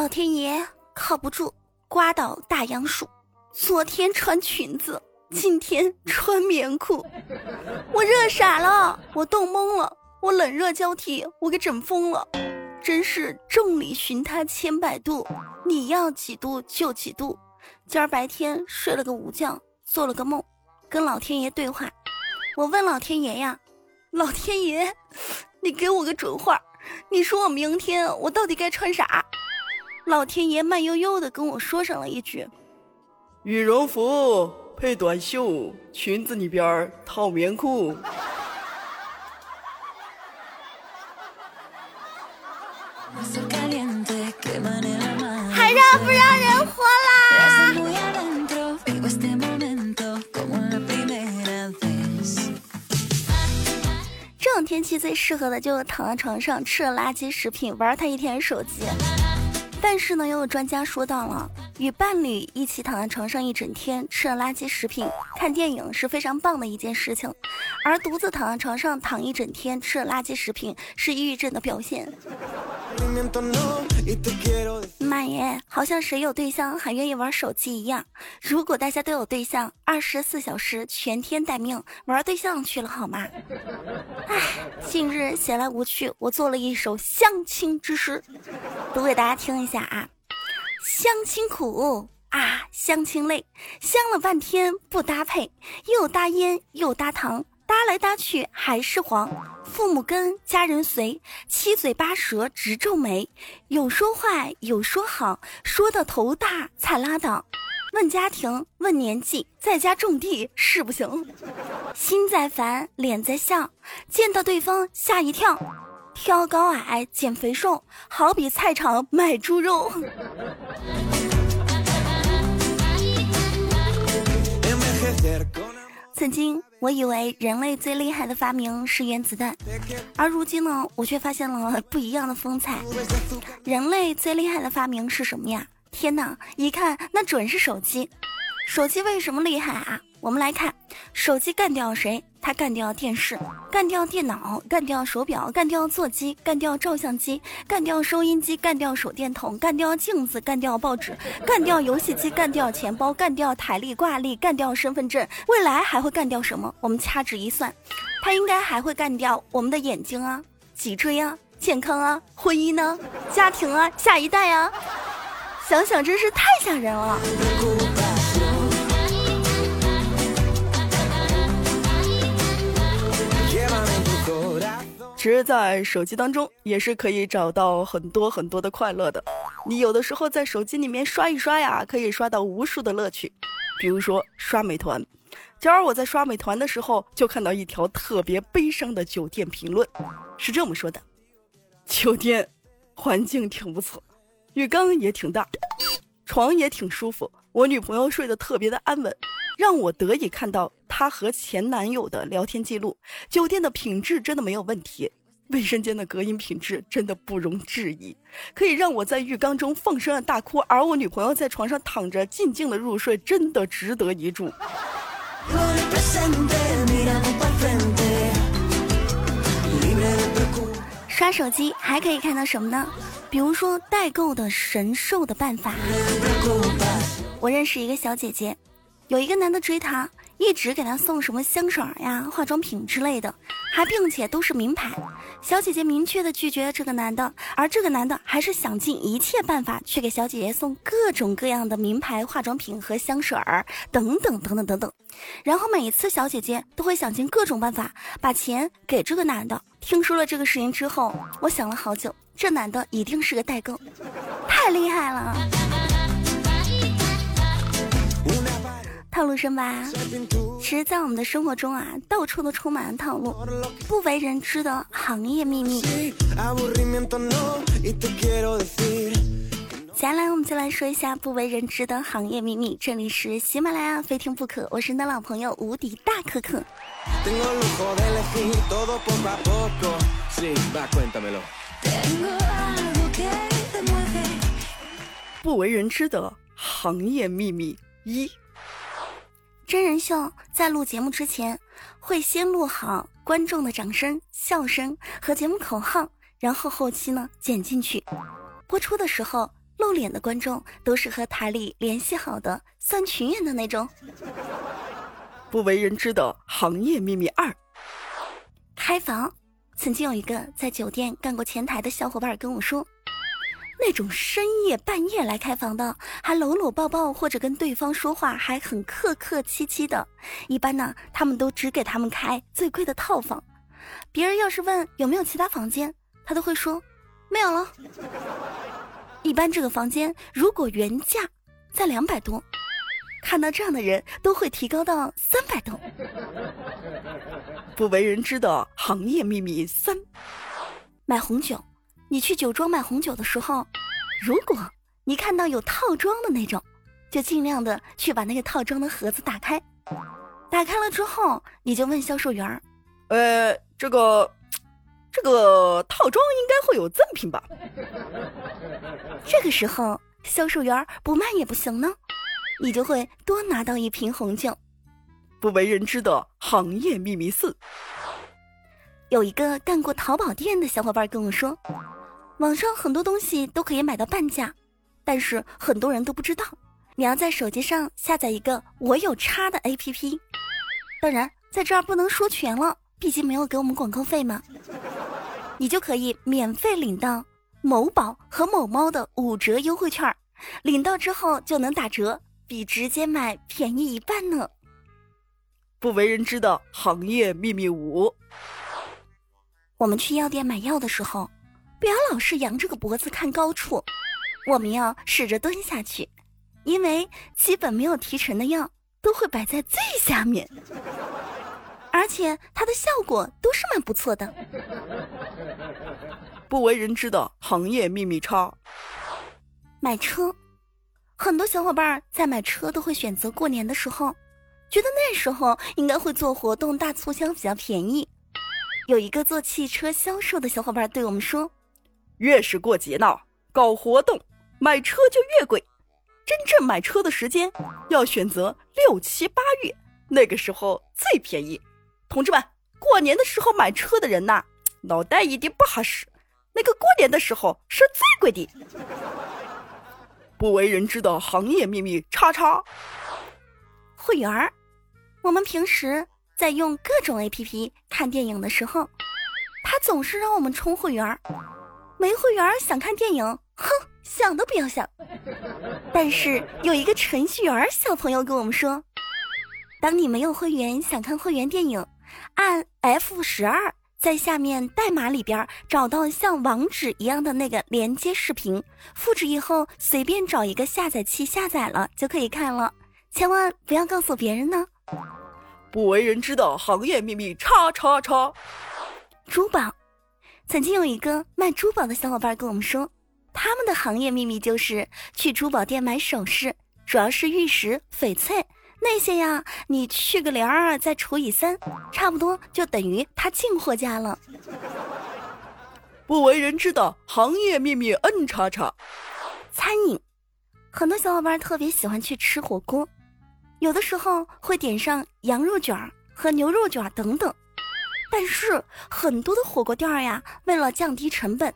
老天爷靠不住，刮倒大杨树。昨天穿裙子，今天穿棉裤，我热傻了，我冻懵了，我冷热交替，我给整疯了。真是众里寻他千百度，你要几度就几度。今儿白天睡了个午觉，做了个梦，跟老天爷对话。我问老天爷呀，老天爷，你给我个准话，你说我明天我到底该穿啥？老天爷慢悠悠的跟我说上了一句。羽绒服配短袖，裙子里边套棉裤。还让不让人活啦？这种天气最适合的就是躺在床上吃了垃圾食品，玩他一天手机。但是呢，又有专家说到了，与伴侣一起躺在床上一整天，吃了垃圾食品，看电影是非常棒的一件事情；而独自躺在床上躺一整天，吃了垃圾食品，是抑郁症的表现。妈耶，好像谁有对象还愿意玩手机一样。如果大家都有对象，二十四小时全天待命，玩对象去了好吗？唉，近日闲来无趣，我做了一首相亲之诗，读给大家听一下啊。相亲苦啊，相亲累，相了半天不搭配，又搭烟又搭糖。搭来搭去还是黄，父母跟家人随，七嘴八舌直皱眉，有说坏有说好，说的头大才拉倒。问家庭问年纪，在家种地是不行。心在烦脸在笑，见到对方吓一跳。挑高矮减肥瘦，好比菜场卖猪肉。曾经我以为人类最厉害的发明是原子弹，而如今呢，我却发现了不一样的风采。人类最厉害的发明是什么呀？天哪，一看那准是手机。手机为什么厉害啊？我们来看，手机干掉谁？它干掉电视，干掉电脑，干掉手表，干掉座机，干掉照相机，干掉收音机，干掉手电筒，干掉镜子，干掉报纸，干掉游戏机，干掉钱包，干掉台历挂历，干掉身份证。未来还会干掉什么？我们掐指一算，它应该还会干掉我们的眼睛啊、脊椎啊、健康啊、婚姻呢、家庭啊、下一代啊。想想真是太吓人了。其实，在手机当中也是可以找到很多很多的快乐的。你有的时候在手机里面刷一刷呀，可以刷到无数的乐趣。比如说刷美团，今儿我在刷美团的时候，就看到一条特别悲伤的酒店评论，是这么说的：酒店环境挺不错，浴缸也挺大，床也挺舒服，我女朋友睡得特别的安稳。让我得以看到她和前男友的聊天记录。酒店的品质真的没有问题，卫生间的隔音品质真的不容置疑，可以让我在浴缸中放声的大哭，而我女朋友在床上躺着静静的入睡，真的值得一住。刷手机还可以看到什么呢？比如说代购的神兽的办法。我认识一个小姐姐。有一个男的追她，一直给她送什么香水呀、化妆品之类的，还并且都是名牌。小姐姐明确的拒绝了这个男的，而这个男的还是想尽一切办法去给小姐姐送各种各样的名牌化妆品和香水儿等等等等等等。然后每一次小姐姐都会想尽各种办法把钱给这个男的。听说了这个事情之后，我想了好久，这男的一定是个代购，太厉害了。套路深吧？其实，在我们的生活中啊，到处都充满了套路，不为人知的行业秘密。接下来，我们就来说一下不为人知的行业秘密。这里是喜马拉雅，非听不可。我是你的老朋友无敌大可可。不为人知的行业秘密一。真人秀在录节目之前，会先录好观众的掌声、笑声和节目口号，然后后期呢剪进去。播出的时候，露脸的观众都是和台里联系好的算群演的那种。不为人知的行业秘密二：开房。曾经有一个在酒店干过前台的小伙伴跟我说，那种深夜半夜来开房的，还搂搂抱抱或者跟对方说话还很客客气气的，一般呢，他们都只给他们开最贵的套房。别人要是问有没有其他房间，他都会说没有了。一般这个房间如果原价在两百多。看到这样的人都会提高到三百多。不为人知的行业秘密三：买红酒，你去酒庄买红酒的时候，如果你看到有套装的那种，就尽量的去把那个套装的盒子打开。打开了之后，你就问销售员儿：“呃，这个，这个套装应该会有赠品吧？”这个时候，销售员不卖也不行呢。你就会多拿到一瓶红酒。不为人知的行业秘密四：有一个干过淘宝店的小伙伴跟我说，网上很多东西都可以买到半价，但是很多人都不知道，你要在手机上下载一个我有叉的 APP。当然，在这儿不能说全了，毕竟没有给我们广告费嘛。你就可以免费领到某宝和某猫的五折优惠券，领到之后就能打折。比直接买便宜一半呢。不为人知的行业秘密五：我们去药店买药的时候，不要老是仰着个脖子看高处，我们要试着蹲下去，因为基本没有提成的药都会摆在最下面，而且它的效果都是蛮不错的。不为人知的行业秘密差：买车。很多小伙伴在买车都会选择过年的时候，觉得那时候应该会做活动大促销比较便宜。有一个做汽车销售的小伙伴对我们说：“越是过节呢，搞活动买车就越贵。真正买车的时间要选择六七八月，那个时候最便宜。同志们，过年的时候买车的人呐，脑袋一定不好使。那个过年的时候是最贵的。”不为人知的行业秘密，叉叉会员儿。我们平时在用各种 APP 看电影的时候，他总是让我们充会员儿。没会员想看电影，哼，想都不要想。但是有一个程序员小朋友跟我们说，当你没有会员想看会员电影，按 F 十二。在下面代码里边找到像网址一样的那个连接视频，复制以后随便找一个下载器下载了就可以看了，千万不要告诉别人呢。不为人知的行业秘密，叉叉叉。珠宝，曾经有一个卖珠宝的小伙伴跟我们说，他们的行业秘密就是去珠宝店买首饰，主要是玉石、翡翠。那些呀，你去个零儿再除以三，差不多就等于他进货价了。不为人知的行业秘密 N 叉叉。餐饮，很多小伙伴特别喜欢去吃火锅，有的时候会点上羊肉卷儿和牛肉卷儿等等。但是很多的火锅店呀，为了降低成本，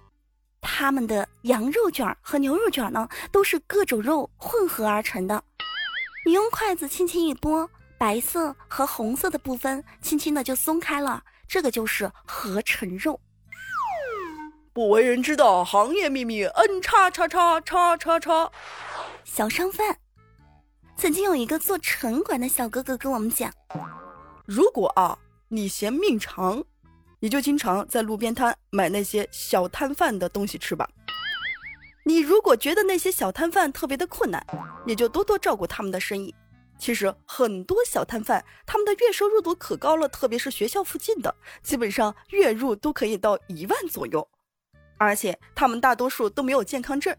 他们的羊肉卷和牛肉卷呢，都是各种肉混合而成的。你用筷子轻轻一拨，白色和红色的部分轻轻的就松开了，这个就是合成肉。不为人知的行业秘密，N 叉叉叉叉叉叉。小商贩，曾经有一个做城管的小哥哥跟我们讲，如果啊你嫌命长，你就经常在路边摊买那些小摊贩的东西吃吧。你如果觉得那些小摊贩特别的困难，你就多多照顾他们的生意。其实很多小摊贩他们的月收入都可高了，特别是学校附近的，基本上月入都可以到一万左右。而且他们大多数都没有健康证，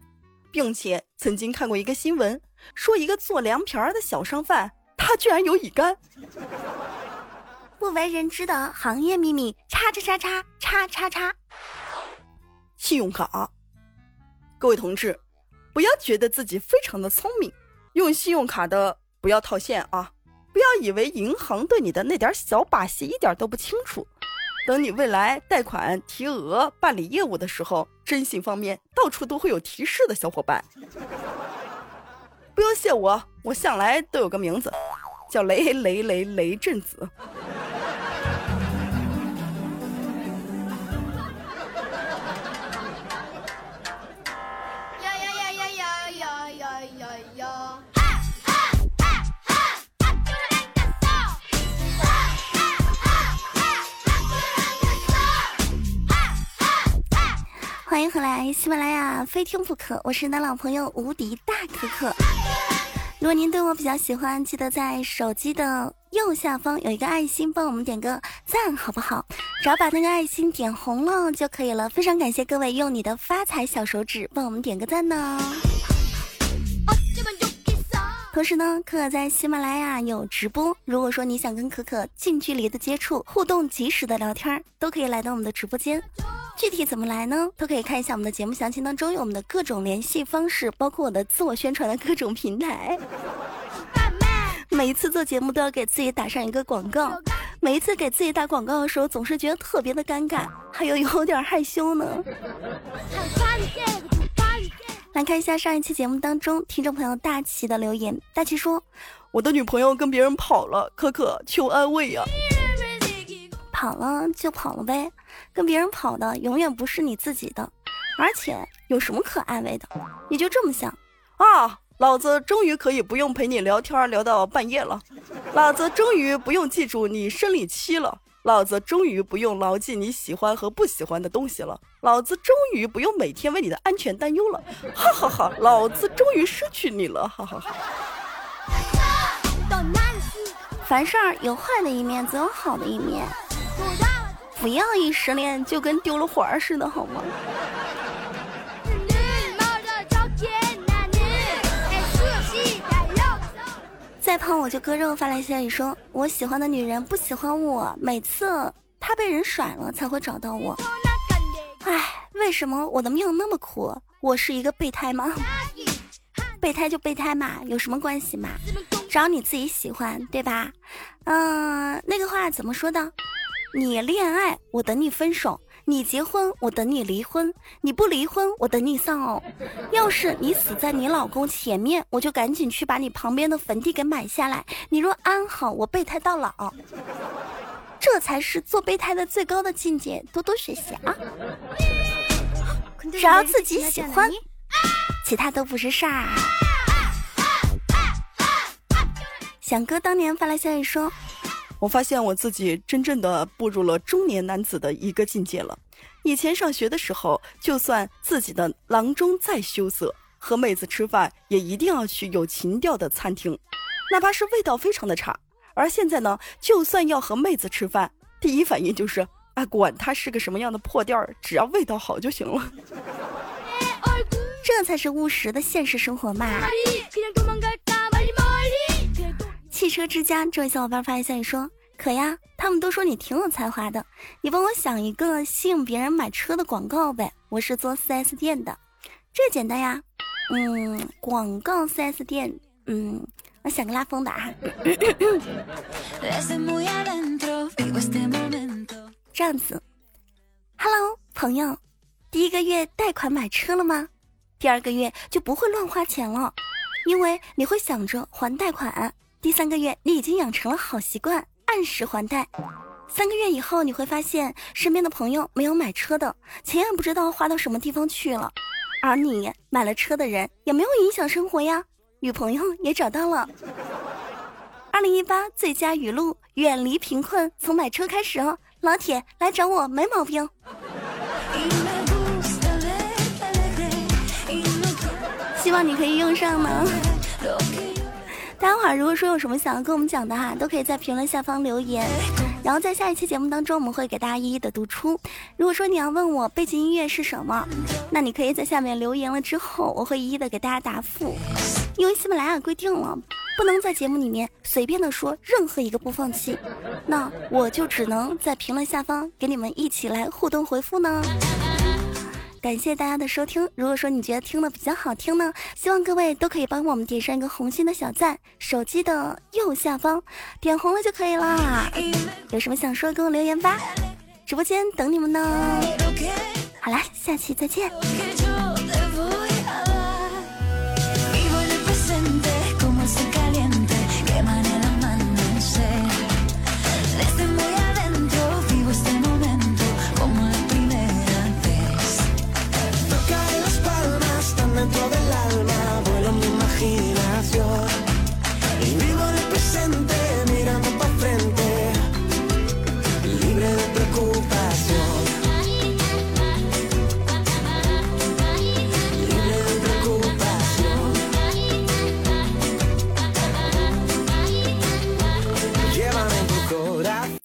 并且曾经看过一个新闻，说一个做凉皮儿的小商贩，他居然有乙肝。不为人知的行业秘密，叉叉叉叉叉叉叉，信用卡。各位同志，不要觉得自己非常的聪明，用信用卡的不要套现啊！不要以为银行对你的那点小把戏一点都不清楚。等你未来贷款、提额、办理业务的时候，征信方面到处都会有提示的小伙伴。不用谢我，我向来都有个名字，叫雷雷雷雷震子。欢迎回来，喜马拉雅非听不可，我是你的老朋友无敌大可可。如果您对我比较喜欢，记得在手机的右下方有一个爱心，帮我们点个赞，好不好？只要把那个爱心点红了就可以了。非常感谢各位用你的发财小手指帮我们点个赞呢。同时呢，可可在喜马拉雅有直播。如果说你想跟可可近距离的接触、互动、及时的聊天，都可以来到我们的直播间。具体怎么来呢？都可以看一下我们的节目详情当中有我们的各种联系方式，包括我的自我宣传的各种平台。每一次做节目都要给自己打上一个广告，每一次给自己打广告的时候，总是觉得特别的尴尬，还有有点害羞呢。来看一下上一期节目当中听众朋友大齐的留言。大齐说：“我的女朋友跟别人跑了，可可求安慰呀。”跑了就跑了呗，跟别人跑的永远不是你自己的，而且有什么可安慰的？你就这么想啊？老子终于可以不用陪你聊天聊到半夜了，老子终于不用记住你生理期了。老子终于不用牢记你喜欢和不喜欢的东西了，老子终于不用每天为你的安全担忧了，哈哈哈！老子终于失去你了，哈哈哈！凡事有坏的一面，总有好的一面，不要一失恋就跟丢了魂似的，好吗？再胖我就割肉。发来消息说，我喜欢的女人不喜欢我，每次她被人甩了才会找到我。唉，为什么我的命那么苦？我是一个备胎吗？备胎就备胎嘛，有什么关系嘛？只要你自己喜欢，对吧？嗯，那个话怎么说的？你恋爱，我等你分手。你结婚，我等你离婚；你不离婚，我等你丧偶。要是你死在你老公前面，我就赶紧去把你旁边的坟地给买下来。你若安好，我备胎到老。这才是做备胎的最高的境界，多多学习啊！只要自己喜欢，其他都不是事儿。响哥当年发来消息说。我发现我自己真正的步入了中年男子的一个境界了。以前上学的时候，就算自己的郎中再羞涩，和妹子吃饭也一定要去有情调的餐厅，哪怕是味道非常的差。而现在呢，就算要和妹子吃饭，第一反应就是啊，管他是个什么样的破店儿，只要味道好就行了。这才是务实的现实生活嘛。汽车之家这位小伙伴发来消息说：“可呀，他们都说你挺有才华的，你帮我想一个吸引别人买车的广告呗。我是做 4S 店的，这简单呀。嗯，广告 4S 店，嗯，我想个拉风的啊。这样子，Hello，朋友，第一个月贷款买车了吗？第二个月就不会乱花钱了，因为你会想着还贷款。”第三个月，你已经养成了好习惯，按时还贷。三个月以后，你会发现身边的朋友没有买车的，钱也不知道花到什么地方去了。而你买了车的人，也没有影响生活呀，女朋友也找到了。二零一八最佳语录：远离贫困，从买车开始哦。老铁来找我，没毛病。希望你可以用上呢。大家好，如果说有什么想要跟我们讲的哈，都可以在评论下方留言，然后在下一期节目当中，我们会给大家一一的读出。如果说你要问我背景音乐是什么，那你可以在下面留言了之后，我会一一的给大家答复。因为喜马拉雅规定了，不能在节目里面随便的说任何一个播放器，那我就只能在评论下方给你们一起来互动回复呢。感谢大家的收听。如果说你觉得听的比较好听呢，希望各位都可以帮我们点上一个红心的小赞，手机的右下方点红了就可以啦。有什么想说，给我留言吧，直播间等你们呢。好啦，下期再见。